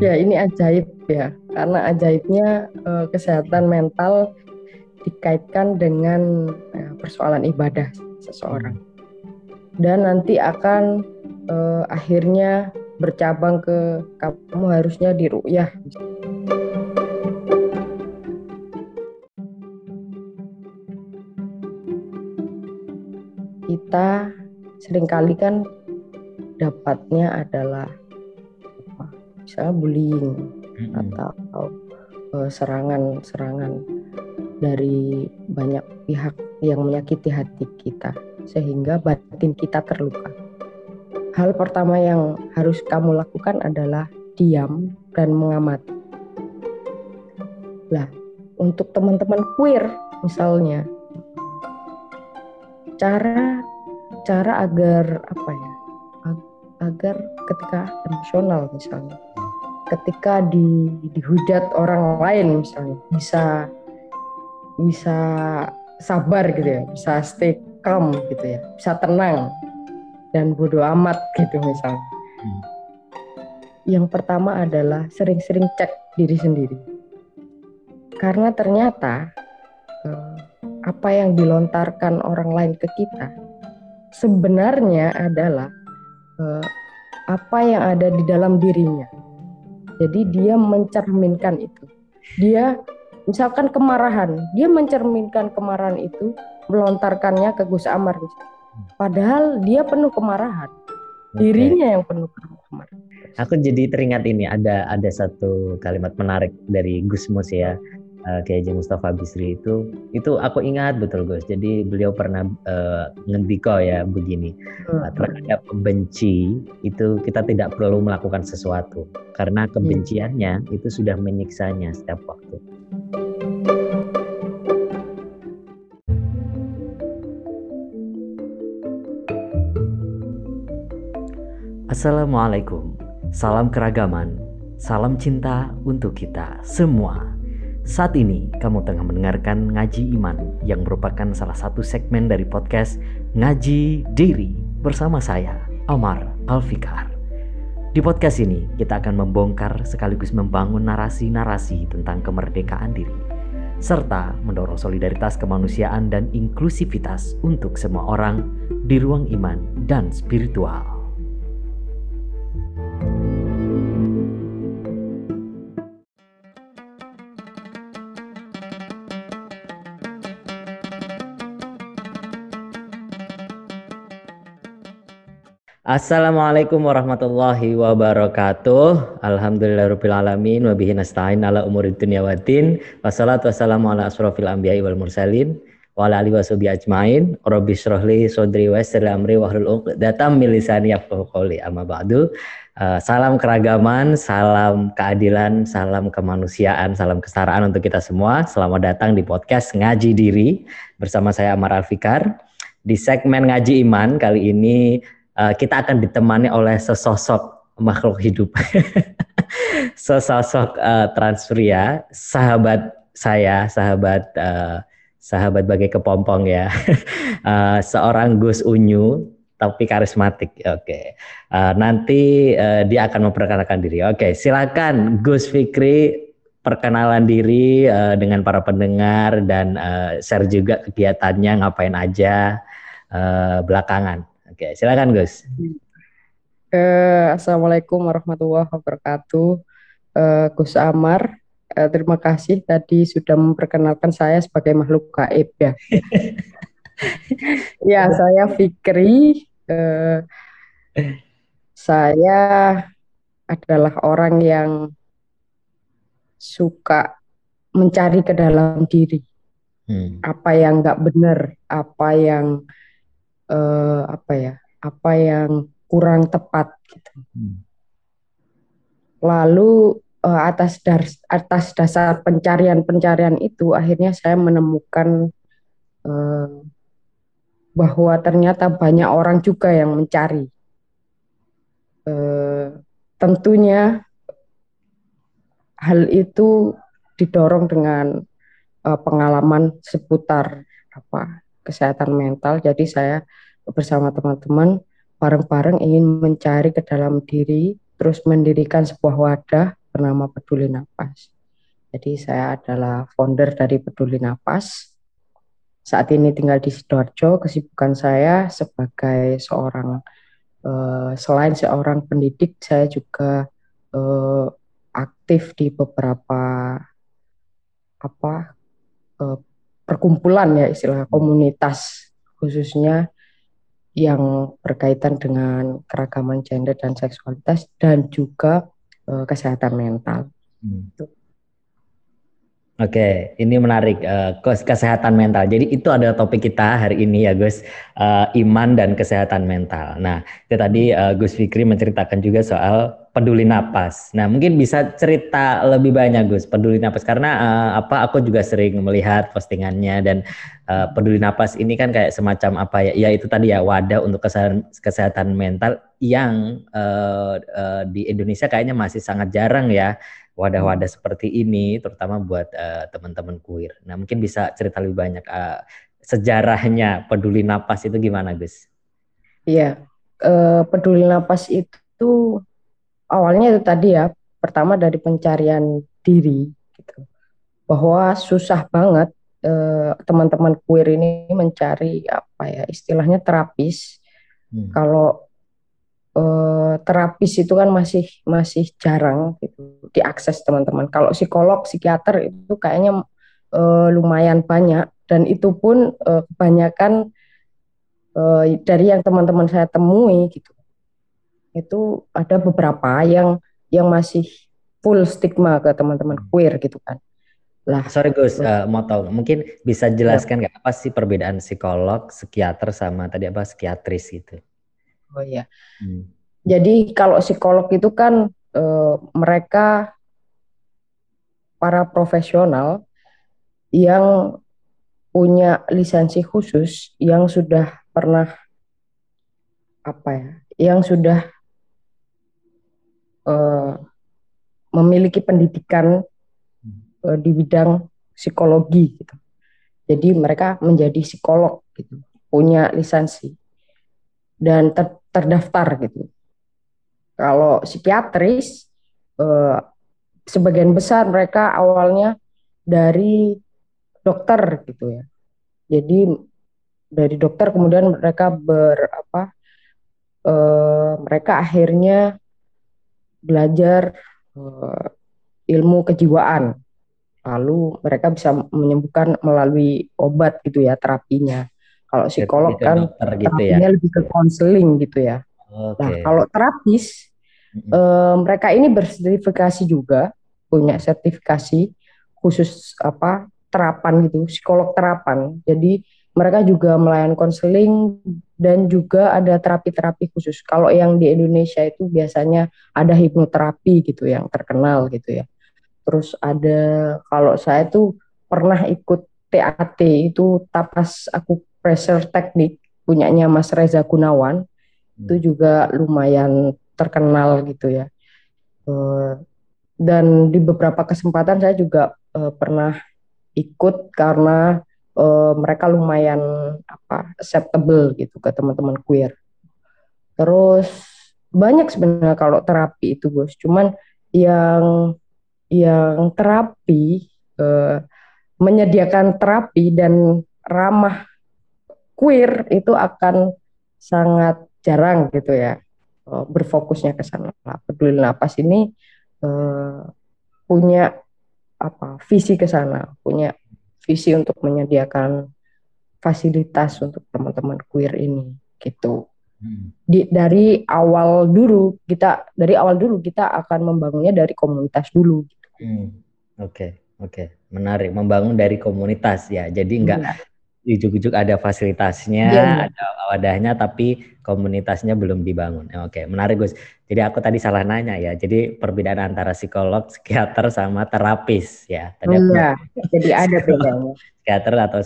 ya ini ajaib ya karena ajaibnya uh, kesehatan mental dikaitkan dengan uh, persoalan ibadah seseorang. Dan nanti akan uh, akhirnya bercabang ke kamu harusnya di ru'yah. Kita sering kali kan dapatnya adalah misalnya bullying mm-hmm. atau uh, serangan-serangan dari banyak pihak yang menyakiti hati kita sehingga batin kita terluka. Hal pertama yang harus kamu lakukan adalah diam dan mengamati. Lah, untuk teman-teman queer misalnya, cara cara agar apa ya? agar ketika emosional misalnya, ketika di dihujat orang lain misalnya, bisa bisa sabar gitu ya, bisa stay calm gitu ya, bisa tenang dan bodoh amat gitu misalnya. Hmm. Yang pertama adalah sering-sering cek diri sendiri. Karena ternyata eh, apa yang dilontarkan orang lain ke kita sebenarnya adalah eh, apa yang ada di dalam dirinya. Jadi dia mencerminkan itu. Dia misalkan kemarahan, dia mencerminkan kemarahan itu melontarkannya ke Gus Amar. Padahal dia penuh kemarahan. Okay. Dirinya yang penuh kemarahan. Aku jadi teringat ini ada ada satu kalimat menarik dari Gus Mus ya. Uh, Kiai Mustafa Bisri itu itu aku ingat betul Gus. Jadi beliau pernah uh, ngendiko ya begini. Hmm. terhadap pembenci itu kita tidak perlu melakukan sesuatu karena kebenciannya hmm. itu sudah menyiksanya setiap waktu. Assalamualaikum, salam keragaman, salam cinta untuk kita semua. Saat ini kamu tengah mendengarkan Ngaji Iman yang merupakan salah satu segmen dari podcast Ngaji Diri bersama saya, Omar Alfikar. Di podcast ini kita akan membongkar sekaligus membangun narasi-narasi tentang kemerdekaan diri serta mendorong solidaritas kemanusiaan dan inklusivitas untuk semua orang di ruang iman dan spiritual. Assalamualaikum warahmatullahi wabarakatuh. Alhamdulillahirabbil wa bihi nasta'in ala umuri dunya waddin. Wassalatu wassalamu ala asrofil anbiya'i wal mursalin wa ala alihi washabihi ajmain. Rabbi shrahli sadri wa yassir amri wa hlul 'uqdatam min lisani yafqahu qawli. Amma ba'du. Uh, salam keragaman, salam keadilan, salam kemanusiaan, salam kesetaraan untuk kita semua. Selamat datang di podcast Ngaji Diri bersama saya Amar Alfikar. Di segmen Ngaji Iman kali ini uh, kita akan ditemani oleh sesosok makhluk hidup, sesosok uh, transferia, sahabat saya, sahabat uh, sahabat bagai kepompong ya, uh, seorang Gus Unyu tapi karismatik. Oke, okay. uh, nanti uh, dia akan memperkenalkan diri. Oke, okay, silakan Gus Fikri perkenalan diri uh, dengan para pendengar dan uh, share juga kegiatannya ngapain aja uh, belakangan. Oke, silakan Gus. Uh, Assalamualaikum warahmatullahi wabarakatuh. Uh, Gus Amar, uh, terima kasih tadi sudah memperkenalkan saya sebagai makhluk gaib ya. ya, saya Fikri. Uh, saya adalah orang yang suka mencari ke dalam diri. Hmm. Apa yang nggak benar, apa yang uh, apa ya apa yang kurang tepat gitu. Hmm. Lalu uh, atas dar atas dasar pencarian-pencarian itu akhirnya saya menemukan uh, bahwa ternyata banyak orang juga yang mencari. Uh, tentunya hal itu didorong dengan uh, pengalaman seputar apa kesehatan mental. Jadi saya bersama teman-teman bareng-bareng ingin mencari ke dalam diri, terus mendirikan sebuah wadah bernama Peduli Napas. Jadi saya adalah founder dari Peduli Napas. Saat ini tinggal di Sidoarjo. Kesibukan saya sebagai seorang uh, selain seorang pendidik, saya juga uh, aktif di beberapa apa uh, perkumpulan ya istilah komunitas khususnya yang berkaitan dengan keragaman gender dan seksualitas dan juga uh, kesehatan mental. Hmm. Oke, ini menarik uh, kesehatan mental. Jadi itu adalah topik kita hari ini ya Gus, uh, iman dan kesehatan mental. Nah, itu tadi uh, Gus Fikri menceritakan juga soal peduli napas. Nah, mungkin bisa cerita lebih banyak Gus peduli napas karena uh, apa? Aku juga sering melihat postingannya dan uh, peduli napas ini kan kayak semacam apa ya? Ya itu tadi ya wadah untuk kesehatan kesehatan mental yang uh, uh, di Indonesia kayaknya masih sangat jarang ya wadah-wadah seperti ini, terutama buat uh, teman-teman queer. Nah, mungkin bisa cerita lebih banyak uh, sejarahnya peduli napas itu gimana, Gus? Iya, uh, peduli napas itu awalnya itu tadi ya, pertama dari pencarian diri, gitu, bahwa susah banget teman-teman queer ini mencari apa ya istilahnya terapis. Hmm. Kalau uh, terapis itu kan masih masih jarang gitu diakses teman-teman. Kalau psikolog, psikiater itu kayaknya uh, lumayan banyak dan itu pun uh, kebanyakan uh, dari yang teman-teman saya temui gitu. Itu ada beberapa yang yang masih full stigma ke teman-teman queer gitu kan. Lah, sorry Gus, uh, mau tahu mungkin bisa jelaskan nggak ya. apa sih perbedaan psikolog, psikiater sama tadi apa psikiatris gitu? Oh iya. Hmm. Jadi kalau psikolog itu kan e, mereka para profesional yang punya lisensi khusus yang sudah pernah apa ya, yang sudah e, memiliki pendidikan e, di bidang psikologi gitu. Jadi mereka menjadi psikolog gitu, punya lisensi dan ter, terdaftar gitu. Kalau psikiatris eh, sebagian besar mereka awalnya dari dokter gitu ya. Jadi dari dokter kemudian mereka berapa eh, mereka akhirnya belajar eh, ilmu kejiwaan. Lalu mereka bisa menyembuhkan melalui obat gitu ya terapinya. Kalau psikolog kan gitu ya. lebih ke konseling gitu ya. Okay. Nah, kalau terapis mm-hmm. eh, mereka ini bersertifikasi juga, punya sertifikasi khusus apa terapan gitu, psikolog terapan. Jadi mereka juga melayani konseling dan juga ada terapi-terapi khusus. Kalau yang di Indonesia itu biasanya ada hipnoterapi gitu yang terkenal gitu ya. Terus ada kalau saya tuh pernah ikut TAT itu tapas aku pressure teknik punyanya Mas Reza Gunawan itu hmm. juga lumayan terkenal gitu ya. Uh, dan di beberapa kesempatan saya juga uh, pernah ikut karena uh, mereka lumayan apa acceptable gitu ke teman-teman queer. Terus banyak sebenarnya kalau terapi itu Gus, cuman yang yang terapi uh, menyediakan terapi dan ramah queer itu akan sangat jarang gitu ya eh, berfokusnya ke sana. Nah, peduli napas ini uh, punya apa visi ke sana, punya visi untuk menyediakan fasilitas untuk teman-teman queer ini gitu. Hmm. Di, dari awal dulu kita dari awal dulu kita akan membangunnya dari komunitas dulu. Gitu. Hmm. Oke okay, oke okay. menarik membangun dari komunitas ya. Jadi enggak ya ujuk-ujuk ada fasilitasnya, ya, ada wadahnya, tapi komunitasnya belum dibangun. Oke, menarik Gus. Jadi aku tadi salah nanya ya. Jadi perbedaan antara psikolog, psikiater sama terapis ya. Tadi aku ya, jadi ada bedanya. Psikiater atau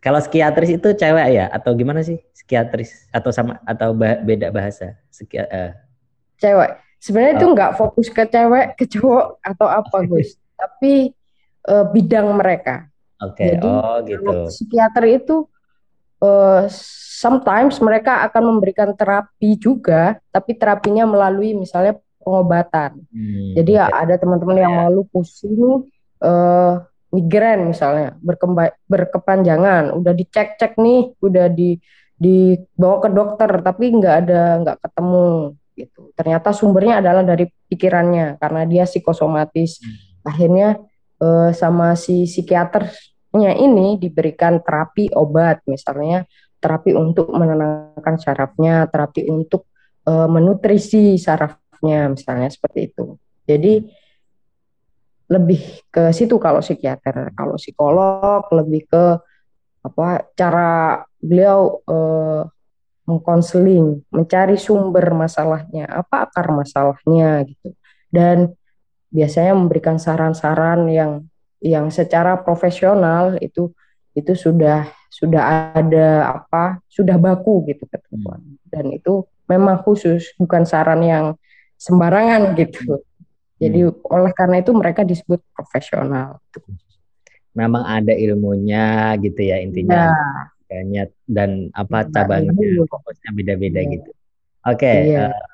kalau psikiatris itu cewek ya atau gimana sih? Psikiatris atau sama atau beda bahasa? Psikia, uh. Cewek. Sebenarnya oh. itu nggak fokus ke cewek, ke cowok atau apa Gus, tapi uh, bidang mereka. Oke, okay. oh gitu. Psikiater itu uh, sometimes mereka akan memberikan terapi juga, tapi terapinya melalui misalnya pengobatan. Hmm, Jadi ya ada teman-teman yang iya. malu pusing uh, migrain misalnya berkemba berkepanjangan, udah dicek-cek nih, udah di dibawa ke dokter tapi nggak ada nggak ketemu gitu. Ternyata sumbernya adalah dari pikirannya karena dia psikosomatis. Hmm. Akhirnya uh, sama si psikiaternya ini diberikan terapi obat misalnya terapi untuk menenangkan sarafnya, terapi untuk uh, menutrisi sarafnya misalnya seperti itu. Jadi lebih ke situ kalau psikiater, kalau psikolog lebih ke apa cara beliau uh, mengkonseling, mencari sumber masalahnya, apa akar masalahnya gitu. Dan biasanya memberikan saran-saran yang yang secara profesional itu itu sudah sudah ada apa sudah baku gitu ketentuan hmm. dan itu memang khusus bukan saran yang sembarangan gitu jadi hmm. oleh karena itu mereka disebut profesional memang ada ilmunya gitu ya intinya ya kayaknya dan apa cabangnya fokusnya beda-beda yeah. gitu. Oke, okay, yeah. uh,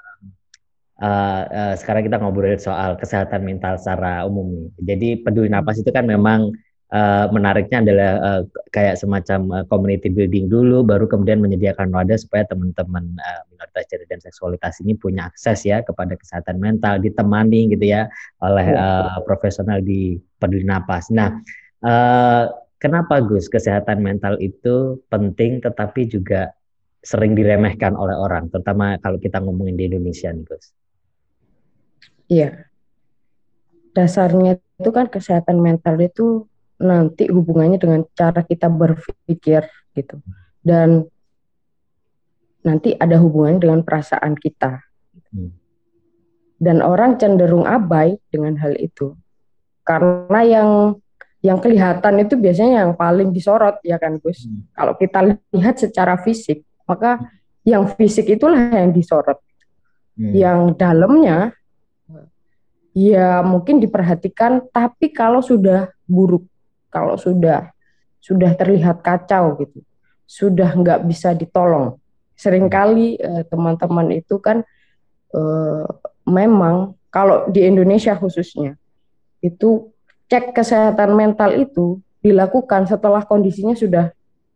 uh, uh, sekarang kita ngobrol soal kesehatan mental secara umum. Jadi peduli napas itu kan memang uh, menariknya adalah uh, kayak semacam uh, community building dulu, baru kemudian menyediakan wadah supaya teman-teman uh, minoritas gender dan seksualitas ini punya akses ya kepada kesehatan mental, ditemani gitu ya oleh uh, profesional di peduli napas. Nah. Uh, Kenapa Gus kesehatan mental itu penting tetapi juga sering diremehkan oleh orang, terutama kalau kita ngomongin di Indonesia nih Gus? Iya. Dasarnya itu kan kesehatan mental itu nanti hubungannya dengan cara kita berpikir gitu. Dan nanti ada hubungannya dengan perasaan kita. Hmm. Dan orang cenderung abai dengan hal itu. Karena yang yang kelihatan itu biasanya yang paling disorot ya kan Gus. Hmm. Kalau kita lihat secara fisik, maka yang fisik itulah yang disorot. Hmm. Yang dalamnya ya mungkin diperhatikan tapi kalau sudah buruk, kalau sudah sudah terlihat kacau gitu, sudah nggak bisa ditolong. Seringkali eh, teman-teman itu kan eh, memang kalau di Indonesia khususnya itu cek kesehatan mental itu dilakukan setelah kondisinya sudah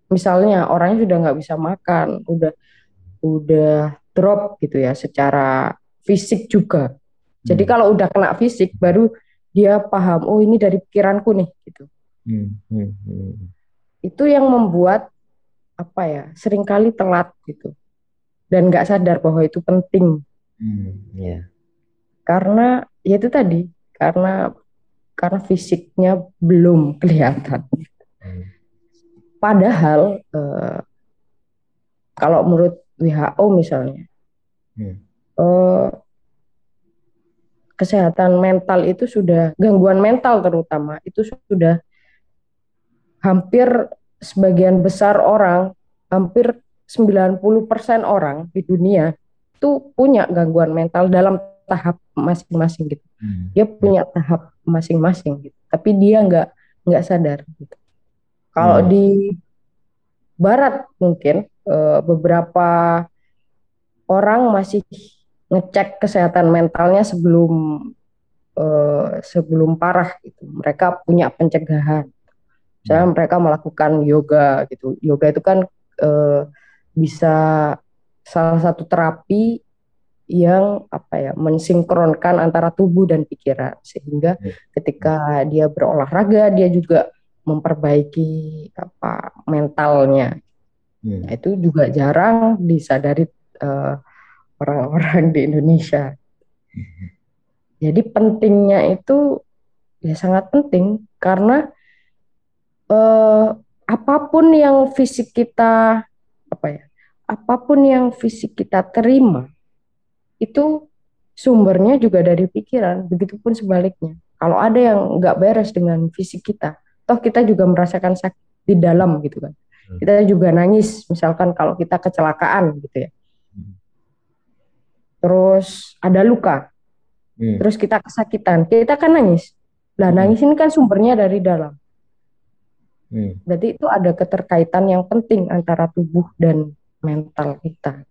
misalnya orangnya sudah nggak bisa makan, udah udah drop gitu ya secara fisik juga. Jadi hmm. kalau udah kena fisik baru dia paham oh ini dari pikiranku nih gitu. Hmm. Hmm. Hmm. Itu yang membuat apa ya sering kali telat gitu dan nggak sadar bahwa itu penting. Hmm. Yeah. Karena ya itu tadi karena karena fisiknya belum kelihatan. Hmm. Padahal eh, kalau menurut WHO misalnya, hmm. eh, kesehatan mental itu sudah gangguan mental terutama itu sudah hampir sebagian besar orang, hampir 90% orang di dunia itu punya gangguan mental dalam tahap masing-masing gitu. Hmm. Dia punya tahap masing-masing gitu. Tapi dia nggak nggak sadar gitu. Kalau hmm. di barat mungkin uh, beberapa orang masih ngecek kesehatan mentalnya sebelum uh, sebelum parah gitu. Mereka punya pencegahan. Misalnya hmm. mereka melakukan yoga gitu. Yoga itu kan uh, bisa salah satu terapi yang apa ya mensinkronkan antara tubuh dan pikiran sehingga hmm. ketika dia berolahraga dia juga memperbaiki apa mentalnya hmm. nah, itu juga jarang disadari eh, orang-orang di Indonesia hmm. jadi pentingnya itu ya sangat penting karena uh, apa pun yang fisik kita apa ya apa pun yang fisik kita terima itu sumbernya juga dari pikiran, begitupun sebaliknya. Kalau ada yang nggak beres dengan fisik kita, toh kita juga merasakan sakit di dalam gitu kan. Hmm. Kita juga nangis, misalkan kalau kita kecelakaan gitu ya. Hmm. Terus ada luka, hmm. terus kita kesakitan, kita kan nangis. Lah nangis ini kan sumbernya dari dalam. Berarti itu ada keterkaitan yang penting antara tubuh dan mental kita.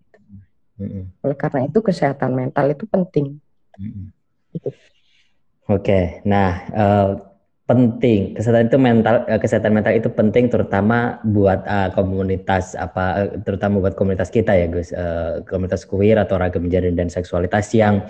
Mm-hmm. Oleh karena itu kesehatan mental itu penting. Oke, okay. nah uh, penting. Kesehatan itu mental uh, kesehatan mental itu penting terutama buat uh, komunitas apa uh, terutama buat komunitas kita ya Gus. Uh, komunitas queer atau ragam gender dan seksualitas yang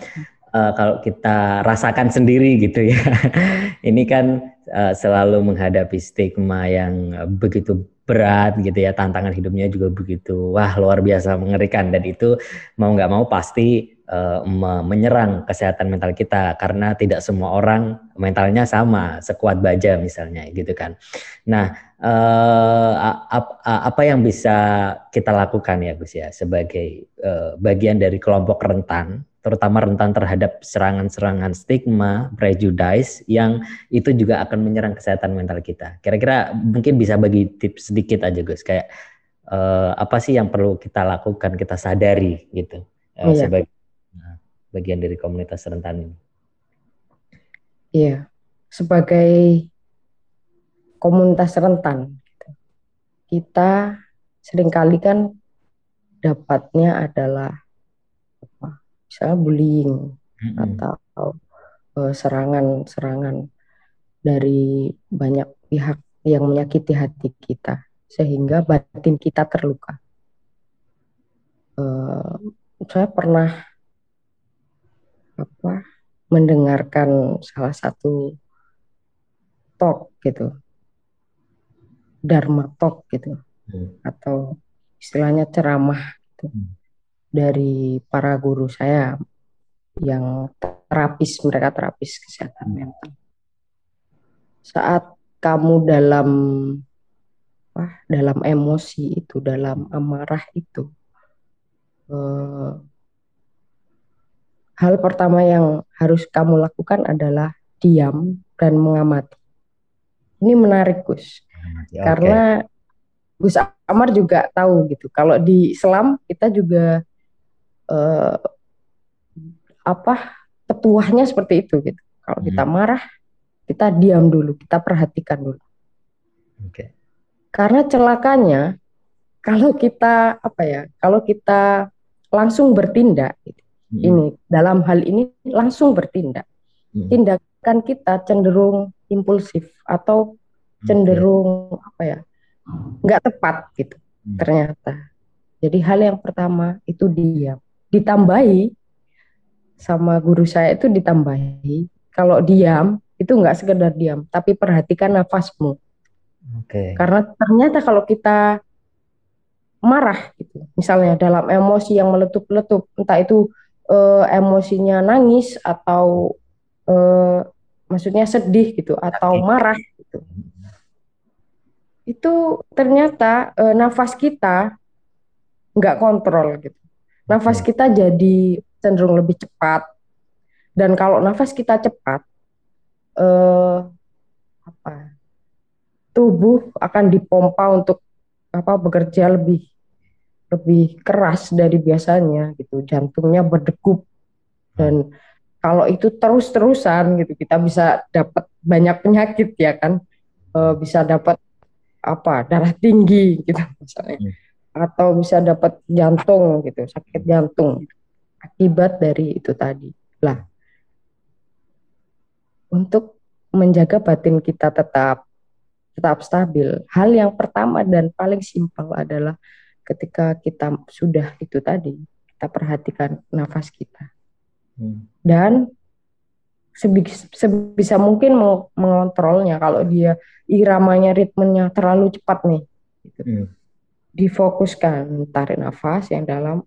uh, kalau kita rasakan sendiri gitu ya. Ini kan uh, selalu menghadapi stigma yang begitu berat gitu ya. Tantangan hidupnya juga begitu wah luar biasa mengerikan. Dan itu mau nggak mau pasti uh, menyerang kesehatan mental kita karena tidak semua orang mentalnya sama sekuat baja misalnya gitu kan nah uh, apa yang bisa kita lakukan ya Gus ya sebagai uh, bagian dari kelompok rentan terutama rentan terhadap serangan-serangan stigma, prejudice yang itu juga akan menyerang kesehatan mental kita. Kira-kira mungkin bisa bagi tips sedikit aja Gus, kayak uh, apa sih yang perlu kita lakukan, kita sadari gitu uh, iya. sebagai bagian dari komunitas rentan ini. Iya, sebagai komunitas rentan, gitu. kita sering kali kan dapatnya adalah misalnya bullying mm-hmm. atau uh, serangan-serangan dari banyak pihak yang menyakiti hati kita sehingga batin kita terluka. Uh, saya pernah apa mendengarkan salah satu talk gitu, dharma talk gitu, hmm. atau istilahnya ceramah gitu. Hmm dari para guru saya yang terapis, mereka terapis kesehatan mental. Saat kamu dalam apa, dalam emosi itu, dalam amarah itu, eh, hal pertama yang harus kamu lakukan adalah diam dan mengamati. Ini menarik Gus, okay. karena Gus Amar juga tahu gitu. Kalau di Islam kita juga uh, apa petuahnya seperti itu gitu. Kalau hmm. kita marah, kita diam dulu, kita perhatikan dulu. Oke. Okay. Karena celakanya kalau kita apa ya, kalau kita langsung bertindak, gitu, hmm. ini dalam hal ini langsung bertindak, hmm. tindakan kita cenderung impulsif atau cenderung okay. apa ya, nggak tepat gitu hmm. ternyata. Jadi hal yang pertama itu diam ditambahi sama guru saya itu ditambahi kalau diam itu nggak sekedar diam tapi perhatikan nafasmu okay. karena ternyata kalau kita marah gitu misalnya dalam emosi yang meletup-letup entah itu uh, emosinya nangis atau uh, maksudnya sedih gitu atau marah gitu itu ternyata uh, nafas kita nggak kontrol gitu nafas kita jadi cenderung lebih cepat. Dan kalau nafas kita cepat, eh, apa? Tubuh akan dipompa untuk apa bekerja lebih lebih keras dari biasanya gitu. Jantungnya berdegup dan kalau itu terus-terusan gitu kita bisa dapat banyak penyakit ya kan. E, bisa dapat apa? darah tinggi gitu misalnya. Hmm atau bisa dapat jantung gitu, sakit jantung akibat dari itu tadi. Lah, untuk menjaga batin kita tetap tetap stabil, hal yang pertama dan paling simpel adalah ketika kita sudah itu tadi, kita perhatikan nafas kita. Hmm. Dan sebisa, mungkin mengontrolnya kalau dia iramanya ritmenya terlalu cepat nih. Gitu. Hmm difokuskan tarik nafas yang dalam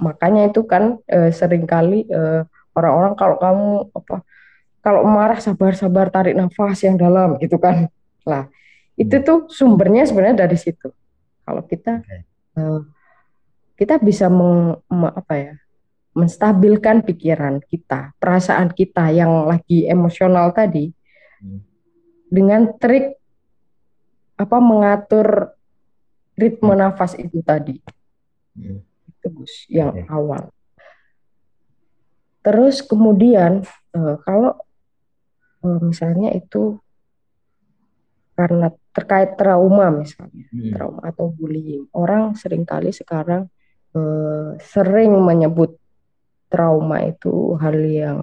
makanya itu kan e, sering kali e, orang-orang kalau kamu apa kalau marah sabar-sabar tarik nafas yang dalam gitu kan lah itu hmm. tuh sumbernya sebenarnya dari situ kalau kita okay. E, kita bisa meng, me, apa ya menstabilkan pikiran kita perasaan kita yang lagi emosional tadi hmm. dengan trik apa mengatur ritme hmm. nafas itu tadi. Hmm. Itu Gus, yang awal. Terus kemudian uh, kalau uh, misalnya itu karena terkait trauma misalnya, hmm. trauma atau bullying, orang sering kali sekarang uh, sering menyebut trauma itu hal yang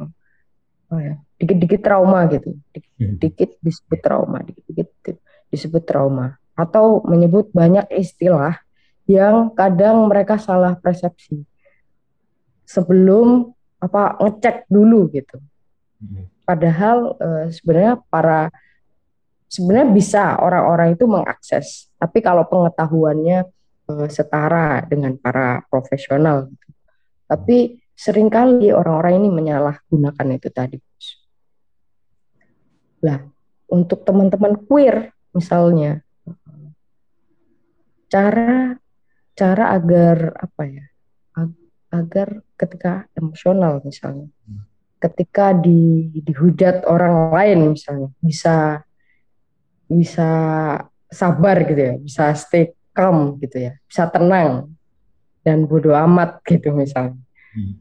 ya, dikit-dikit trauma gitu, dikit-dikit disebut trauma, dikit-dikit disebut trauma, atau menyebut banyak istilah yang kadang mereka salah persepsi. Sebelum apa ngecek dulu gitu. Padahal uh, sebenarnya para sebenarnya bisa orang-orang itu mengakses, tapi kalau pengetahuannya uh, setara dengan para profesional. Gitu. Tapi sering kali orang-orang ini menyalahgunakan itu tadi. Lah, untuk teman-teman queer misalnya, cara cara agar apa ya, agar ketika emosional misalnya, ketika di dihujat orang lain misalnya bisa bisa sabar gitu ya, bisa stay calm gitu ya, bisa tenang dan bodoh amat gitu misalnya. Hmm.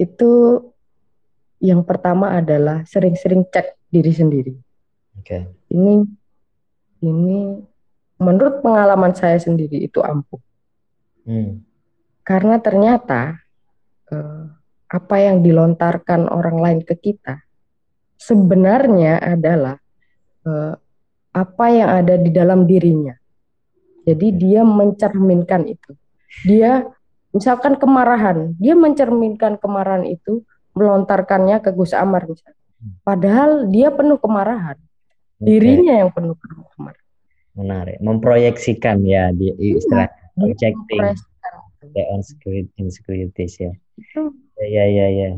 Itu yang pertama adalah sering-sering cek diri sendiri. Oke. Okay. Ini ini menurut pengalaman saya sendiri itu ampuh. Hmm. Karena ternyata uh, apa yang dilontarkan orang lain ke kita sebenarnya adalah uh, apa yang ada di dalam dirinya. Jadi dia mencerminkan itu. Dia misalkan kemarahan, dia mencerminkan kemarahan itu melontarkannya ke Gus Amar misalnya. Padahal dia penuh kemarahan. Dirinya yang penuh kemarahan. Menarik. Memproyeksikan ya di istilah projecting the insecurities ya. Itu Ya, ya, ya.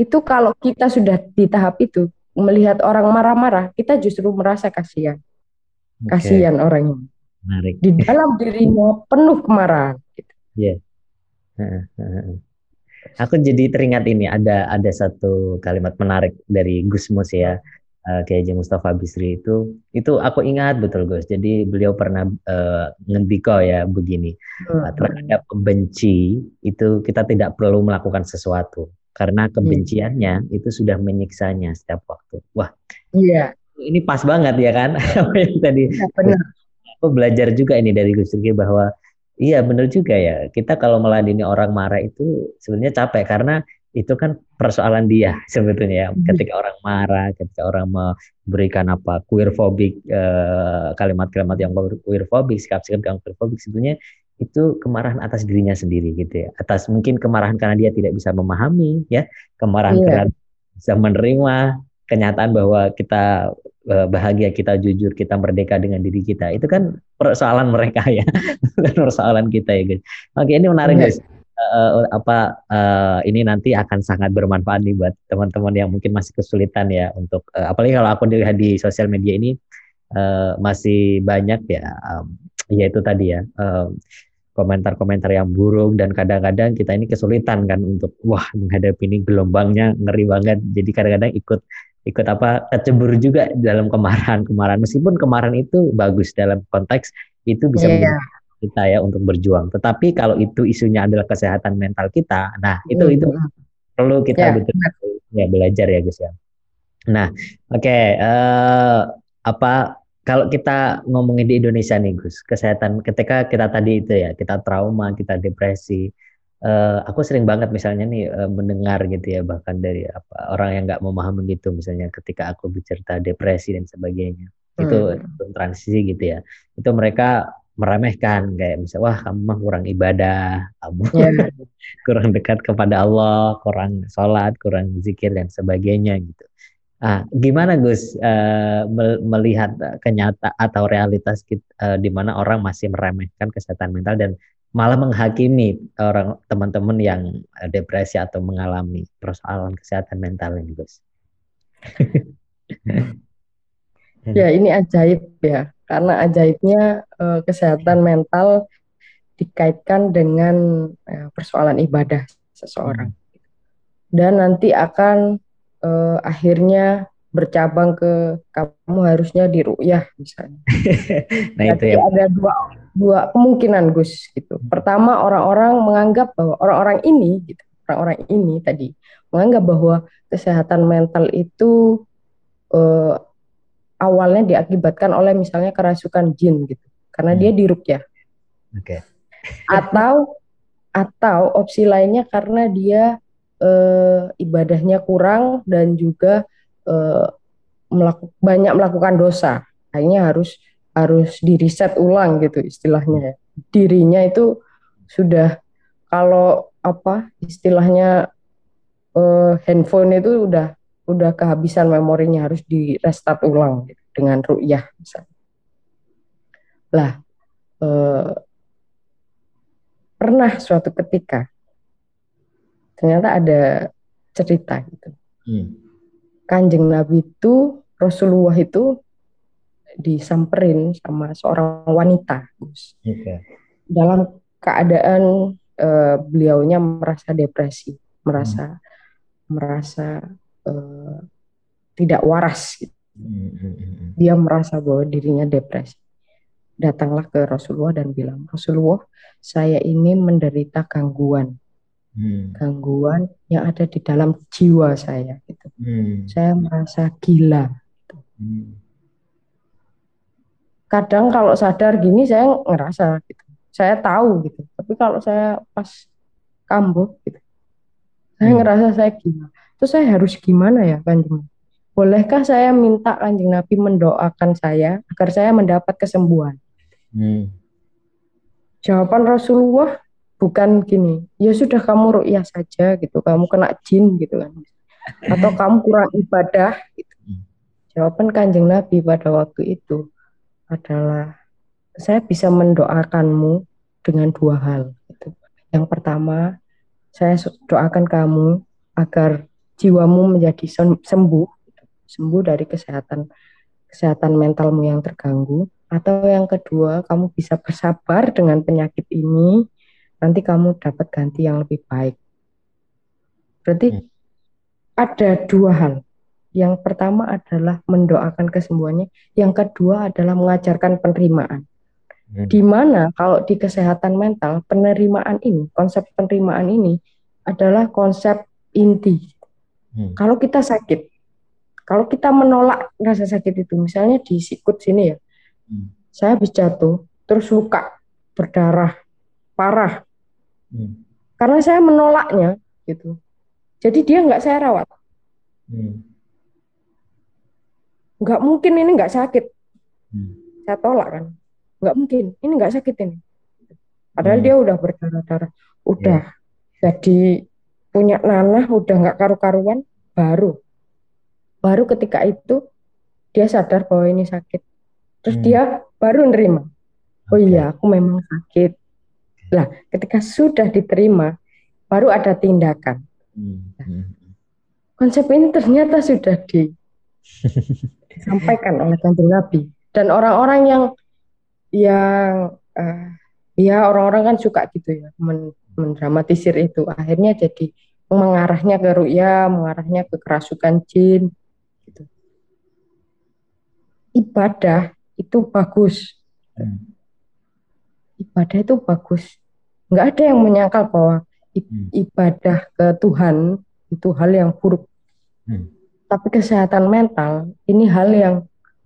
Itu kalau kita sudah di tahap itu, melihat orang marah-marah, kita justru merasa kasihan. Okay. Kasihan orang ini. Menarik. Di dalam dirinya penuh kemarahan. Gitu. Iya. Yeah. Aku jadi teringat ini ada ada satu kalimat menarik dari Gus Mus ya uh, Kiai Mustafa Bisri itu itu aku ingat betul Gus. Jadi beliau pernah uh, ngendiko ya begini hmm. terhadap pembenci itu kita tidak perlu melakukan sesuatu karena hmm. kebenciannya hmm. itu sudah menyiksanya setiap waktu. Wah, iya. Ini pas banget ya kan? tadi. Ya, benar. Aku belajar juga ini dari Gus Dur bahwa iya benar juga ya. Kita kalau meladeni orang marah itu sebenarnya capek karena itu kan persoalan dia sebetulnya ya. Hmm. ketika orang marah ketika orang memberikan apa queerphobic eh, kalimat-kalimat yang queerphobic sikap-sikap yang queerphobic sebetulnya itu kemarahan atas dirinya sendiri gitu ya atas mungkin kemarahan karena dia tidak bisa memahami ya kemarahan yeah. karena bisa menerima kenyataan bahwa kita eh, bahagia kita jujur kita merdeka dengan diri kita itu kan persoalan mereka ya bukan persoalan kita ya guys oke ini menarik yeah. guys uh, apa uh, ini nanti akan sangat bermanfaat nih buat teman-teman yang mungkin masih kesulitan ya untuk uh, apalagi kalau aku dilihat di sosial media ini uh, masih banyak ya um, ya itu tadi ya um, komentar-komentar yang buruk dan kadang-kadang kita ini kesulitan kan untuk wah menghadapi ini gelombangnya ngeri banget jadi kadang-kadang ikut ikut apa kecebur juga dalam kemarahan kemarahan meskipun kemarahan itu bagus dalam konteks itu bisa yeah kita ya untuk berjuang. Tetapi kalau itu isunya adalah kesehatan mental kita, nah itu hmm. itu perlu kita ya. betul ya belajar ya Gus ya. Nah, oke okay, uh, eh, apa kalau kita ngomongin di Indonesia nih Gus, kesehatan ketika kita tadi itu ya, kita trauma, kita depresi. Uh, aku sering banget misalnya nih uh, mendengar gitu ya bahkan dari apa orang yang nggak memahami gitu misalnya ketika aku bercerita depresi dan sebagainya hmm. itu transisi gitu ya itu mereka meremehkan kayak misalnya wah kamu mah kurang ibadah kamu yeah. kurang dekat kepada Allah kurang sholat kurang zikir dan sebagainya gitu ah gimana Gus? Uh, melihat kenyata atau realitas kita, uh, di mana orang masih meremehkan kesehatan mental dan malah menghakimi orang teman-teman yang depresi atau mengalami persoalan kesehatan mental ini Gus? Ya ini ajaib ya karena ajaibnya uh, kesehatan mental dikaitkan dengan uh, persoalan ibadah seseorang. Hmm. dan nanti akan uh, akhirnya bercabang ke kamu harusnya di ru'yah misalnya. nah itu ya. ada dua dua kemungkinan Gus gitu. Pertama orang-orang menganggap bahwa orang-orang ini gitu, orang-orang ini tadi menganggap bahwa kesehatan mental itu uh, awalnya diakibatkan oleh misalnya kerasukan jin gitu karena hmm. dia ya. Oke. Okay. Atau atau opsi lainnya karena dia uh, ibadahnya kurang dan juga uh, melaku, banyak melakukan dosa akhirnya harus harus diriset ulang gitu istilahnya dirinya itu sudah kalau apa istilahnya uh, handphone itu udah udah kehabisan memorinya harus di restart ulang gitu, dengan ru'yah misalnya. Lah uh, pernah suatu ketika ternyata ada cerita gitu. Hmm. Kanjeng Nabi itu Rasulullah itu disamperin sama seorang wanita, Gus. Okay. Dalam keadaan uh, beliaunya merasa depresi, merasa hmm. merasa uh, tidak waras. Gitu. Hmm, hmm, hmm. Dia merasa bahwa dirinya depresi. Datanglah ke Rasulullah dan bilang, Rasulullah, saya ini menderita gangguan. Hmm. Gangguan yang ada di dalam jiwa saya gitu. Hmm. Saya merasa gila. Gitu. Hmm. Kadang kalau sadar gini saya ngerasa gitu. Saya tahu gitu. Tapi kalau saya pas kambuh gitu. Saya hmm. ngerasa saya gila. Terus saya harus gimana ya Kanjeng? Bolehkah saya minta Kanjeng Nabi mendoakan saya agar saya mendapat kesembuhan? Hmm jawaban Rasulullah bukan gini, ya sudah kamu ru'yah saja gitu, kamu kena jin gitu kan. Atau kamu kurang ibadah gitu. Jawaban Kanjeng Nabi pada waktu itu adalah saya bisa mendoakanmu dengan dua hal gitu. Yang pertama, saya doakan kamu agar jiwamu menjadi sembuh, gitu. sembuh dari kesehatan kesehatan mentalmu yang terganggu. Atau yang kedua, kamu bisa bersabar dengan penyakit ini, nanti kamu dapat ganti yang lebih baik. Berarti hmm. ada dua hal. Yang pertama adalah mendoakan kesembuhannya, yang kedua adalah mengajarkan penerimaan. Hmm. Di mana kalau di kesehatan mental, penerimaan ini, konsep penerimaan ini adalah konsep inti. Hmm. Kalau kita sakit, kalau kita menolak rasa sakit itu, misalnya di sikut sini ya, Hmm. Saya habis jatuh, terus luka, berdarah, parah. Hmm. Karena saya menolaknya, gitu. Jadi dia nggak saya rawat. Hmm. Nggak mungkin ini nggak sakit. Hmm. Saya tolak kan. Nggak mungkin, ini nggak sakit ini. Padahal hmm. dia udah berdarah-darah, udah yeah. jadi punya nanah, udah nggak karu-karuan, baru. Baru ketika itu dia sadar bahwa ini sakit Terus hmm. dia baru nerima. Oh okay. iya, aku memang sakit. Lah, ketika sudah diterima, baru ada tindakan. Hmm. Nah, konsep ini ternyata sudah disampaikan oleh kanjeng Nabi dan orang-orang yang yang uh, ya orang-orang kan suka gitu ya men mendramatisir itu akhirnya jadi mengarahnya ke ruya mengarahnya ke kerasukan jin gitu ibadah itu bagus. Hmm. Ibadah itu bagus. Nggak ada yang menyangkal bahwa hmm. ibadah ke Tuhan itu hal yang buruk. Hmm. Tapi kesehatan mental ini hal yang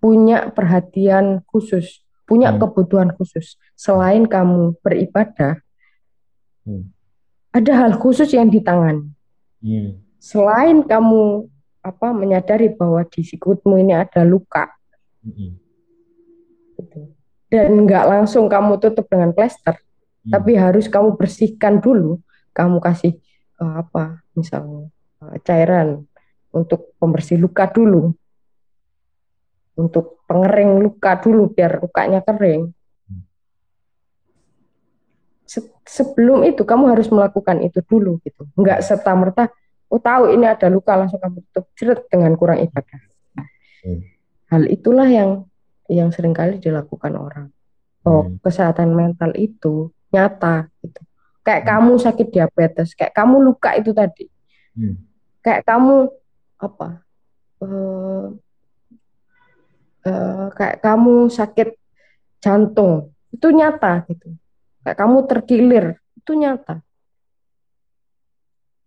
punya perhatian khusus, punya hmm. kebutuhan khusus. Selain kamu beribadah, hmm. ada hal khusus yang ditangani. Hmm. Selain kamu apa menyadari bahwa di sikutmu ini ada luka, hmm gitu. Dan nggak langsung kamu tutup dengan plester, hmm. tapi harus kamu bersihkan dulu. Kamu kasih uh, apa, misalnya uh, cairan untuk pembersih luka dulu, untuk pengering luka dulu biar lukanya kering. Hmm. Se sebelum itu kamu harus melakukan itu dulu gitu, nggak serta merta. Oh tahu ini ada luka langsung kamu tutup ceret dengan kurang ibadah. Hmm. Hal itulah yang yang sering kali dilakukan orang. Oh, hmm. kesehatan mental itu nyata gitu. Kayak hmm. kamu sakit diabetes, kayak kamu luka itu tadi. Hmm. Kayak kamu apa? Uh, uh, kayak kamu sakit jantung, itu nyata gitu. Kayak kamu terkilir, itu nyata.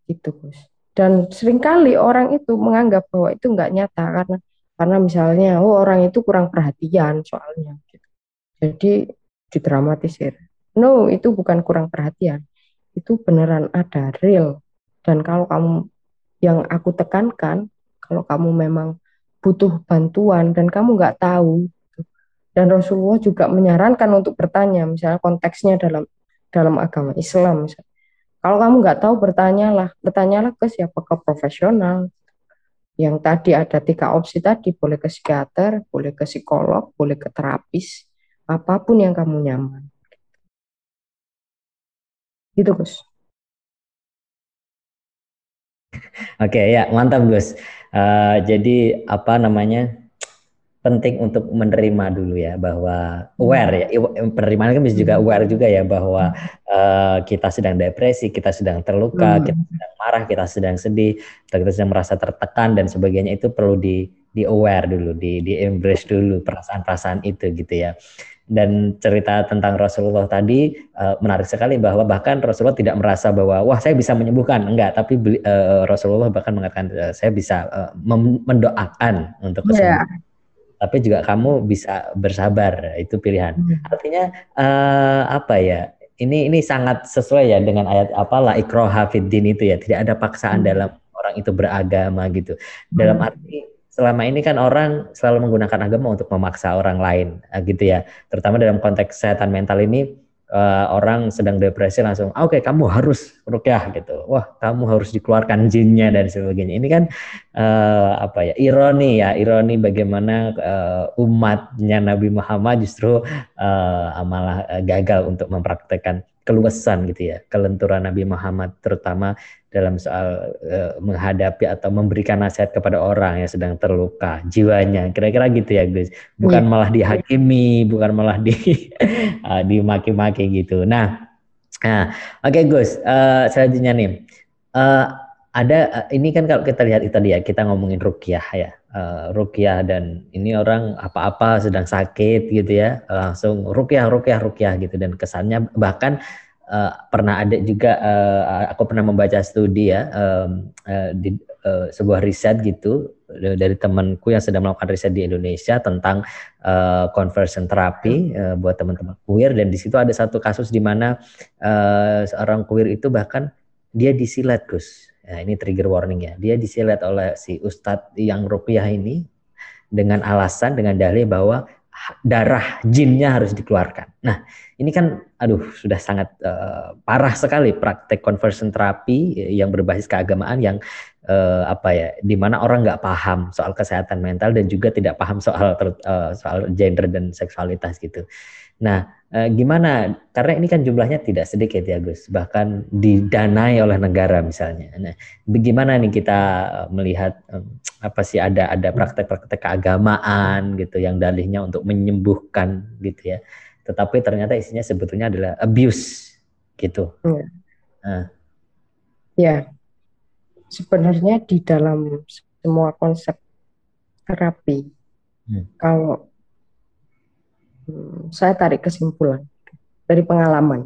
Gitu, Gus. Dan sering kali orang itu menganggap bahwa itu nggak nyata karena karena misalnya oh orang itu kurang perhatian soalnya gitu. jadi didramatisir no itu bukan kurang perhatian. Itu beneran ada real. Dan kalau kamu yang aku tekankan kalau kamu memang butuh bantuan dan kamu nggak tahu dan Rasulullah juga menyarankan untuk bertanya misalnya konteksnya dalam dalam agama Islam misalnya. kalau kamu nggak tahu bertanyalah bertanyalah ke siapa ke profesional. Yang tadi ada tiga opsi tadi boleh ke psikiater boleh ke psikolog boleh ke terapis apa pun yang kamu nyaman gitu Gus Oke ya mantap Gus. Uh, jadi apa namanya penting untuk menerima dulu ya bahwa aware ya penerimaan kan bisa juga hmm. aware juga ya bahwa uh, kita sedang depresi, kita sedang terluka, hmm. kita sedang marah, kita sedang sedih, kita sedang merasa tertekan dan sebagainya itu perlu di di aware dulu, di di embrace dulu perasaan-perasaan itu gitu ya dan cerita tentang Rasulullah tadi uh, menarik sekali bahwa bahkan Rasulullah tidak merasa bahwa wah saya bisa menyembuhkan enggak tapi uh, Rasulullah bahkan mengatakan uh, saya bisa uh, mendoakan untuk kesembuhan. Yeah. Tapi juga kamu bisa bersabar itu pilihan. Hmm. Artinya uh, apa ya? Ini ini sangat sesuai ya dengan ayat apa la ikroha fiddin itu ya. Tidak ada paksaan hmm. dalam orang itu beragama gitu. Dalam hmm. arti selama ini kan orang selalu menggunakan agama untuk memaksa orang lain eh, gitu ya. Terutama dalam konteks kesehatan mental ini uh, orang sedang depresi langsung ah, oke okay, kamu harus rukyah gitu. Wah kamu harus dikeluarkan jinnya dan sebagainya. Ini kan uh, apa ya ironi ya ironi bagaimana uh, umatnya Nabi Muhammad justru uh, malah gagal untuk mempraktekkan keluasan gitu ya kelenturan Nabi Muhammad terutama dalam soal uh, menghadapi atau memberikan nasihat kepada orang yang sedang terluka jiwanya. Kira-kira gitu ya Gus. Bukan yeah. malah dihakimi bukan malah di uh, dimaki-maki gitu. Nah nah oke okay, Gus uh, selanjutnya nih. Uh, ada uh, ini kan kalau kita lihat itu tadi ya kita ngomongin rukyah ya. Uh, rukyah dan ini orang apa-apa sedang sakit gitu ya. Langsung rukyah rukyah rukyah gitu. Dan kesannya bahkan uh, pernah ada juga uh, aku pernah membaca studi ya um, uh, di uh, sebuah riset gitu dari temanku yang sedang melakukan riset di Indonesia tentang uh, conversion terapi uh, buat teman-teman queer dan di situ ada satu kasus di mana uh, seorang queer itu bahkan dia disilet Gus. Nah, ini trigger warning ya. Dia disilet oleh si ustadz yang rupiah ini dengan alasan dengan dalih bahwa darah jinnya harus dikeluarkan. Nah, ini kan aduh sudah sangat uh, parah sekali praktek conversion terapi yang berbasis keagamaan yang uh, apa ya, di mana orang nggak paham soal kesehatan mental dan juga tidak paham soal uh, soal gender dan seksualitas gitu. Nah, eh, gimana? Karena ini kan jumlahnya tidak sedikit ya Gus, bahkan didanai oleh negara misalnya. Nah, bagaimana nih kita melihat apa sih ada ada praktek-praktek keagamaan gitu yang dalihnya untuk menyembuhkan gitu ya, tetapi ternyata isinya sebetulnya adalah abuse gitu. Ya. Nah. ya, sebenarnya di dalam semua konsep terapi, hmm. kalau Hmm, saya tarik kesimpulan dari pengalaman.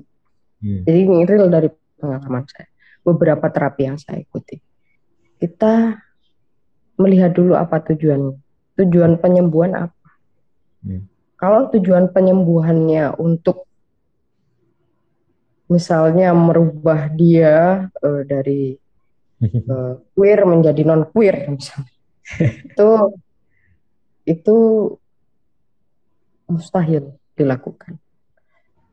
Hmm. Jadi real dari pengalaman saya. Beberapa terapi yang saya ikuti. Kita melihat dulu apa tujuan tujuan penyembuhan apa. Hmm. Kalau tujuan penyembuhannya untuk misalnya merubah dia uh, dari uh, queer menjadi non queer misalnya itu itu mustahil dilakukan.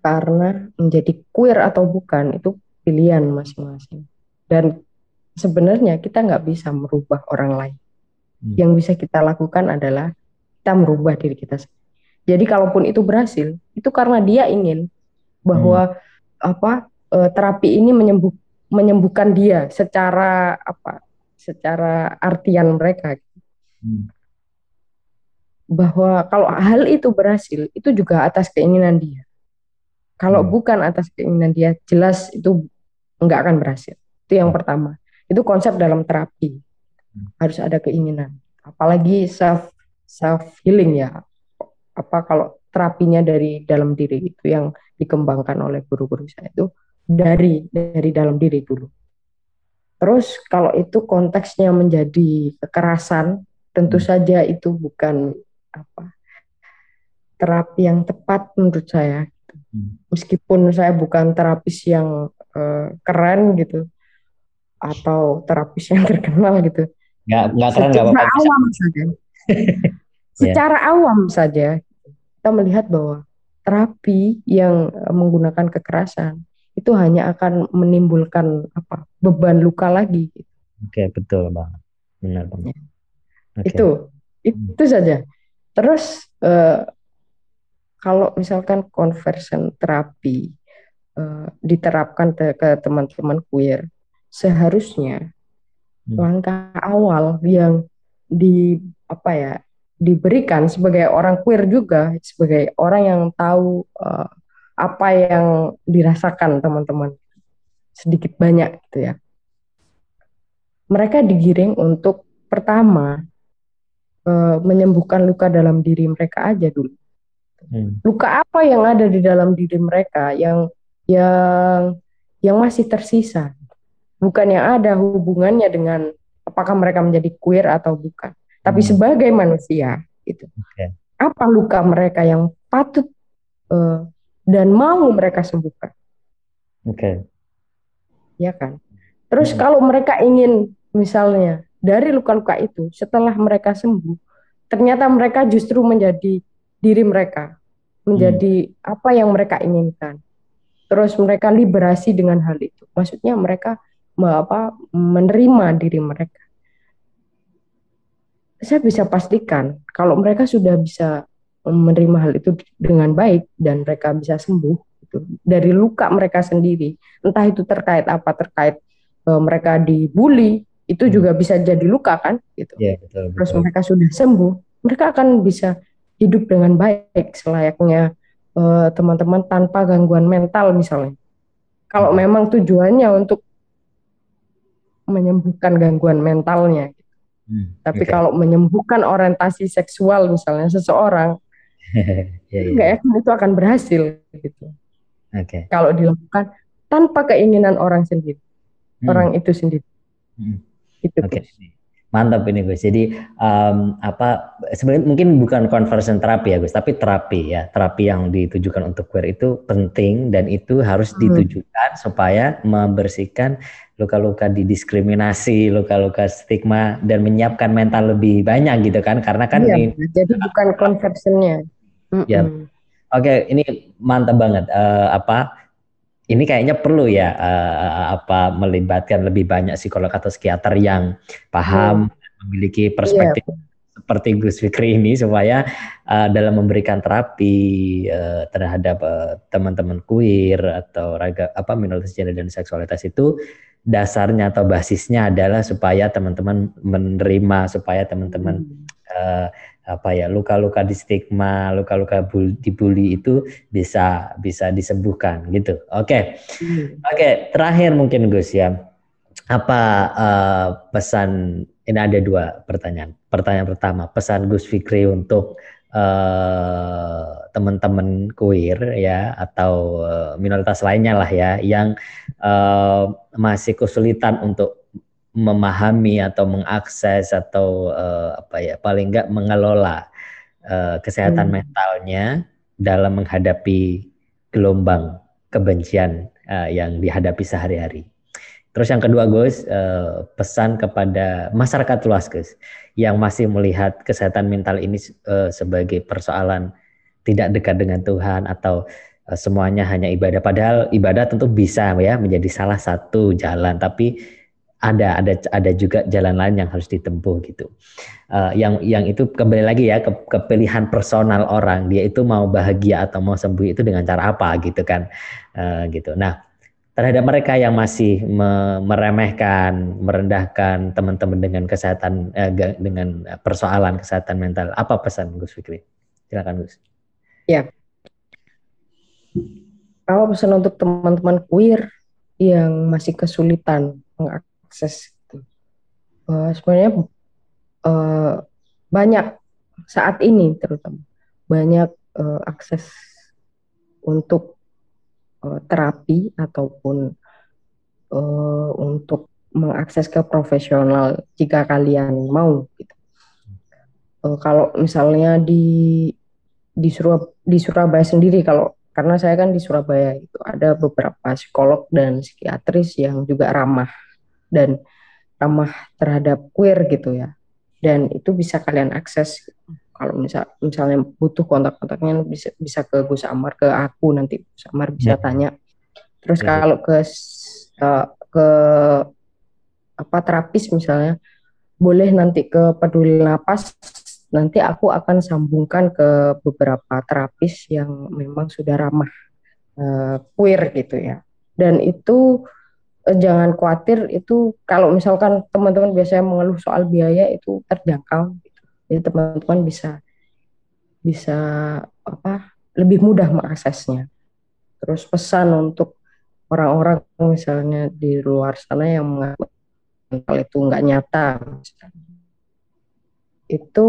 Karena menjadi queer atau bukan itu pilihan masing-masing. Dan sebenarnya kita nggak bisa merubah orang lain. Hmm. Yang bisa kita lakukan adalah kita merubah diri kita sendiri. Jadi kalaupun itu berhasil, itu karena dia ingin bahwa hmm. apa e, terapi ini menyembuh menyembuhkan dia secara apa? Secara artian mereka. Hmm bahwa kalau hal itu berhasil itu juga atas keinginan dia. Kalau hmm. bukan atas keinginan dia, jelas itu enggak akan berhasil. Itu yang pertama. Itu konsep dalam terapi. Hmm. Harus ada keinginan. Apalagi self self healing ya. Apa kalau terapinya dari dalam diri itu yang dikembangkan oleh guru-guru saya itu dari dari dalam diri dulu. Terus kalau itu konteksnya menjadi kekerasan, tentu hmm. saja itu bukan apa terapi yang tepat menurut saya. Hmm. Meskipun saya bukan terapis yang uh, keren gitu atau terapis yang terkenal gitu. Nggak nggak keren nggak apa-apa. Awam saja. Secara yeah. awam saja kita melihat bahwa terapi yang menggunakan kekerasan itu hanya akan menimbulkan apa beban luka lagi. Oke betul bang, benar bang. Ya. Okay. Itu itu saja. Terus uh, kalau misalkan conversion terapi uh, diterapkan te ke teman-teman queer, seharusnya hmm. langkah awal yang di apa ya diberikan sebagai orang queer juga sebagai orang yang tahu uh, apa yang dirasakan teman-teman sedikit banyak gitu ya mereka digiring untuk pertama uh, menyembuhkan luka dalam diri mereka aja dulu hmm. luka apa yang ada di dalam diri mereka yang yang yang masih tersisa bukan yang ada hubungannya dengan apakah mereka menjadi queer atau bukan tapi hmm. sebagai manusia itu okay. apa luka mereka yang patut uh, dan mau mereka sembuhkan oke okay. ya kan terus hmm. kalau mereka ingin misalnya dari luka-luka itu setelah mereka sembuh ternyata mereka justru menjadi diri mereka menjadi hmm. apa yang mereka inginkan. Terus mereka liberasi dengan hal itu. Maksudnya mereka apa menerima diri mereka. Saya bisa pastikan kalau mereka sudah bisa menerima hal itu dengan baik dan mereka bisa sembuh gitu, dari luka mereka sendiri entah itu terkait apa terkait e, mereka dibully itu hmm. juga bisa jadi luka kan gitu ya, betul, betul. terus mereka sudah sembuh mereka akan bisa hidup dengan baik selayaknya e, teman-teman tanpa gangguan mental misalnya kalau hmm. memang tujuannya untuk menyembuhkan gangguan mentalnya Hmm, Tapi okay. kalau menyembuhkan orientasi seksual misalnya seseorang, ya, ya. nggak yakin itu akan berhasil gitu. Okay. Kalau dilakukan tanpa keinginan orang sendiri, hmm. orang itu sendiri. Hmm. Itu. Okay. Mantap ini Gus. Jadi um, apa sebenarnya mungkin bukan conversion terapi ya Gus, tapi terapi ya. Terapi yang ditujukan untuk queer itu penting dan itu harus hmm. ditujukan supaya membersihkan luka-luka didiskriminasi, luka-luka stigma dan menyiapkan mental lebih banyak gitu kan. Karena kan iya, ini jadi bukan conversionnya. Ya. Oke, okay, ini mantap banget. Uh, apa ini kayaknya perlu ya uh, apa melibatkan lebih banyak psikolog atau psikiater yang paham hmm. memiliki perspektif yeah. seperti Gus Fikri ini supaya uh, dalam memberikan terapi uh, terhadap teman-teman uh, queer atau raga apa minoritas gender dan seksualitas itu dasarnya atau basisnya adalah supaya teman-teman menerima supaya teman-teman hmm. Uh, apa ya luka-luka di stigma, luka-luka dibully itu bisa bisa disembuhkan gitu. Oke, okay. hmm. oke okay, terakhir mungkin Gus ya apa uh, pesan ini ada dua pertanyaan. Pertanyaan pertama pesan Gus Fikri untuk uh, teman-teman queer ya atau uh, minoritas lainnya lah ya yang uh, masih kesulitan untuk memahami atau mengakses atau uh, apa ya paling enggak mengelola uh, kesehatan hmm. mentalnya dalam menghadapi gelombang kebencian uh, yang dihadapi sehari-hari. Terus yang kedua Gus, uh, pesan kepada masyarakat luas Gus yang masih melihat kesehatan mental ini uh, sebagai persoalan tidak dekat dengan Tuhan atau uh, semuanya hanya ibadah padahal ibadah tentu bisa ya menjadi salah satu jalan tapi ada ada ada juga jalan lain yang harus ditempuh gitu. Uh, yang yang itu kembali lagi ya ke, ke pilihan personal orang dia itu mau bahagia atau mau sembuh itu dengan cara apa gitu kan uh, gitu. Nah terhadap mereka yang masih me meremehkan merendahkan teman-teman dengan kesehatan eh, dengan persoalan kesehatan mental apa pesan Gus Fikri? Silakan Gus. Ya. Kalau pesan untuk teman-teman queer yang masih kesulitan akses gitu. Uh, sebenarnya uh, banyak saat ini terutama banyak uh, akses untuk uh, terapi ataupun uh, untuk mengakses ke profesional jika kalian mau gitu. Uh, kalau misalnya di di, Surab di Surabaya sendiri kalau karena saya kan di Surabaya itu ada beberapa psikolog dan psikiatris yang juga ramah dan ramah terhadap queer gitu ya dan itu bisa kalian akses kalau misal misalnya butuh kontak-kontaknya bisa bisa ke Gus Amar ke aku nanti Gus Amar bisa ya. tanya terus ya. kalau ke uh, ke apa terapis misalnya boleh nanti ke peduli napas nanti aku akan sambungkan ke beberapa terapis yang memang sudah ramah uh, queer gitu ya dan itu jangan khawatir itu kalau misalkan teman-teman biasanya mengeluh soal biaya itu terjangkau jadi teman-teman bisa bisa apa lebih mudah mengaksesnya. Terus pesan untuk orang-orang misalnya di luar sana yang mental itu nggak nyata, misalnya. itu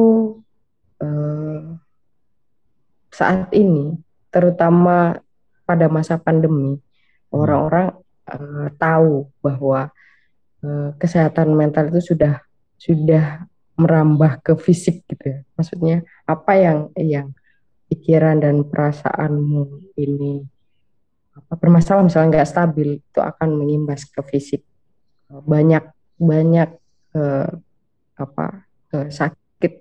eh, saat ini, terutama pada masa pandemi, orang-orang eh, tahu bahwa eh, kesehatan mental itu sudah sudah merambah ke fisik gitu ya. Maksudnya apa yang yang pikiran dan perasaanmu ini apa bermasalah misalnya nggak stabil itu akan mengimbas ke fisik banyak banyak eh, apa eh, sakit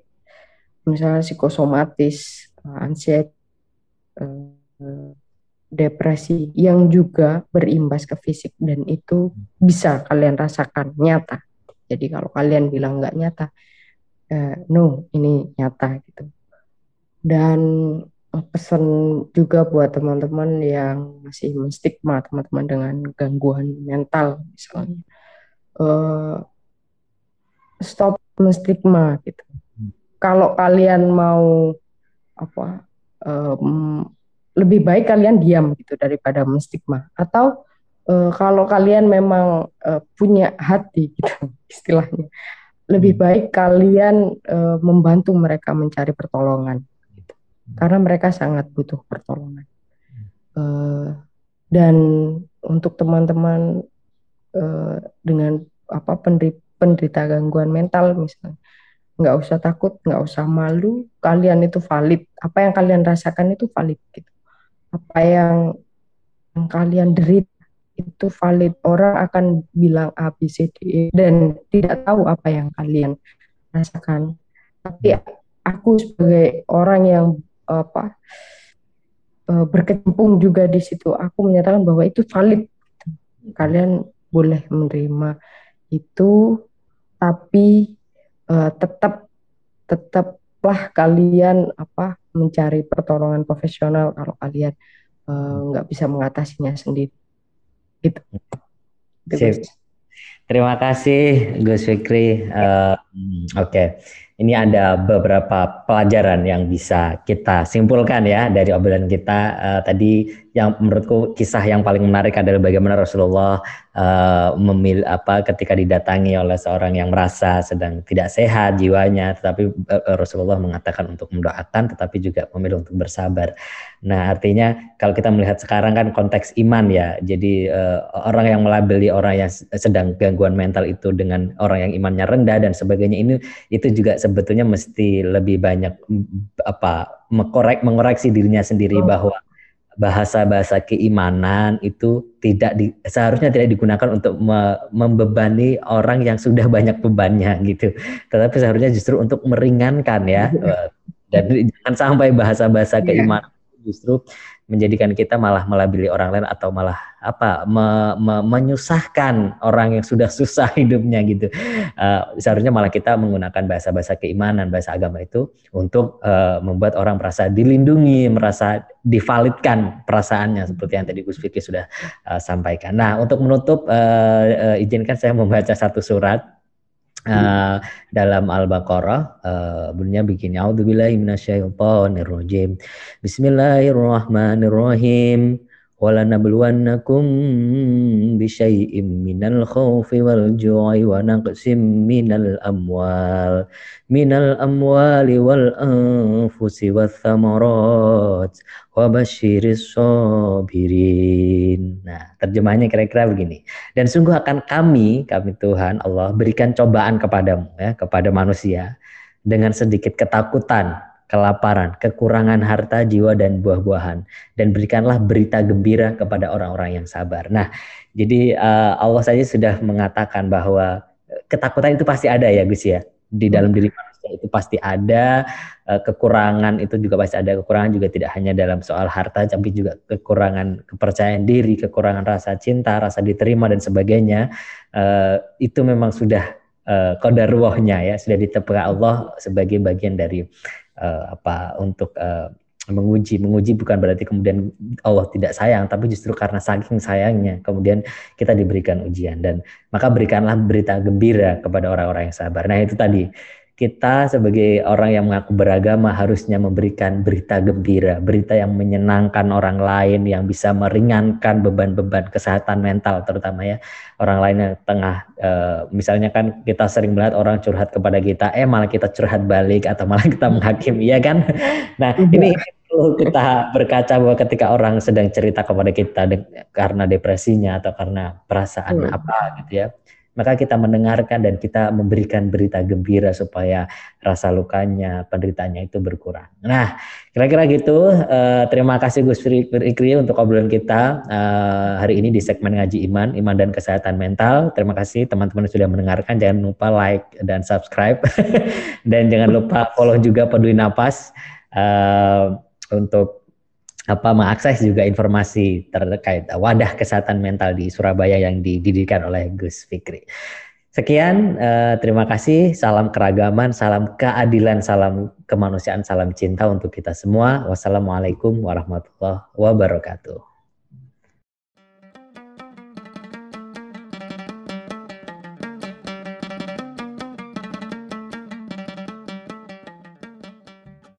misalnya psikosomatis ansiet depresi yang juga berimbas ke fisik dan itu bisa kalian rasakan nyata. Jadi kalau kalian bilang nggak nyata uh, no ini nyata gitu. Dan pesan juga buat teman-teman yang masih menstigma teman-teman dengan gangguan mental misalnya uh, stop menstigma gitu. Kalau kalian mau apa um, lebih baik kalian diam gitu daripada menstigma. Atau uh, kalau kalian memang uh, punya hati gitu istilahnya lebih hmm. baik kalian uh, membantu mereka mencari pertolongan gitu. karena mereka sangat butuh pertolongan. Uh, dan untuk teman-teman uh, dengan apa penderita, penderita gangguan mental misalnya nggak usah takut nggak usah malu kalian itu valid. Apa yang kalian rasakan itu valid gitu apa yang, yang kalian derita itu valid orang akan bilang A B C D E dan tidak tahu apa yang kalian rasakan. Tapi aku sebagai orang yang apa e, berkecimpung juga di situ aku menyatakan bahwa itu valid. Kalian boleh menerima itu tapi uh, tetap tetaplah kalian apa mencari pertolongan profesional kalau kalian e, nggak uh, bisa mengatasinya sendiri Gitu. Sip. Terima kasih Gus Fikri. Uh, Oke, okay. ini ada beberapa pelajaran yang bisa kita simpulkan ya dari obrolan kita uh, tadi. Yang menurutku kisah yang paling menarik adalah bagaimana Rasulullah uh, memil apa ketika didatangi oleh seorang yang merasa sedang tidak sehat jiwanya, tetapi uh, Rasulullah mengatakan untuk mendoakan, tetapi juga memilih untuk bersabar. Nah, artinya kalau kita melihat sekarang kan konteks iman ya. Jadi uh, orang yang melabeli orang yang sedang gangguan mental itu dengan orang yang imannya rendah dan sebagainya ini itu juga sebetulnya mesti lebih banyak apa mengkorek mengoreksi dirinya sendiri bahwa bahasa-bahasa keimanan itu tidak di, seharusnya tidak digunakan untuk me, membebani orang yang sudah banyak bebannya gitu. Tetapi seharusnya justru untuk meringankan ya. Dan jangan sampai bahasa-bahasa iya. keimanan justru menjadikan kita malah melabili orang lain atau malah apa me, me, menyusahkan orang yang sudah susah hidupnya gitu. Uh, seharusnya malah kita menggunakan bahasa-bahasa keimanan, bahasa agama itu untuk uh, membuat orang merasa dilindungi, merasa divalidkan perasaannya seperti yang tadi Gus Fikri sudah uh, sampaikan. Nah, untuk menutup uh, uh, izinkan saya membaca satu surat Uh, dalam Al-Baqarah uh, bunyinya begini A'udzubillahi minasyaitonirrajim Bismillahirrahmanirrahim wala nabluwannakum bisyai'im minal khawfi wal ju'i wa naqsim minal amwal minal amwali wal anfusi wath thamarat wa basyiris sabirin nah terjemahannya kira-kira begini. Dan sungguh akan kami kami Tuhan Allah berikan cobaan kepadamu ya kepada manusia dengan sedikit ketakutan kelaparan, kekurangan harta, jiwa dan buah-buahan. Dan berikanlah berita gembira kepada orang-orang yang sabar. Nah, jadi uh, Allah saja sudah mengatakan bahwa ketakutan itu pasti ada ya Gus ya? Di dalam diri manusia itu pasti ada uh, kekurangan itu juga pasti ada. Kekurangan juga tidak hanya dalam soal harta tapi juga kekurangan kepercayaan diri kekurangan rasa cinta rasa diterima dan sebagainya. Uh, itu memang sudah uh, kodar ruhnya ya sudah ditepuk Allah sebagai bagian dari uh, apa untuk uh, menguji. Menguji bukan berarti kemudian Allah tidak sayang tapi justru karena saking sayangnya kemudian kita diberikan ujian. Dan maka berikanlah berita gembira kepada orang-orang yang sabar. Nah itu tadi kita sebagai orang yang mengaku beragama harusnya memberikan berita gembira, berita yang menyenangkan orang lain, yang bisa meringankan beban-beban kesehatan mental terutama ya orang lain yang tengah e, misalnya kan kita sering melihat orang curhat kepada kita, eh malah kita curhat balik atau malah kita menghakimi, ya kan? Nah iya. ini perlu kita berkaca bahwa ketika orang sedang cerita kepada kita de karena depresinya atau karena perasaan hmm. apa gitu ya maka kita mendengarkan dan kita memberikan berita gembira supaya rasa lukanya, penderitanya itu berkurang. Nah, kira-kira gitu. Uh, terima kasih Gus Fikri untuk obrolan kita uh, hari ini di segmen ngaji iman, iman dan kesehatan mental. Terima kasih teman-teman sudah mendengarkan. Jangan lupa like dan subscribe dan jangan lupa follow juga Peduli Napas uh, untuk apa mengakses juga informasi terkait wadah kesehatan mental di Surabaya yang didirikan oleh Gus Fikri. Sekian, eh, terima kasih. Salam keragaman, salam keadilan, salam kemanusiaan, salam cinta untuk kita semua. Wassalamualaikum warahmatullahi wabarakatuh.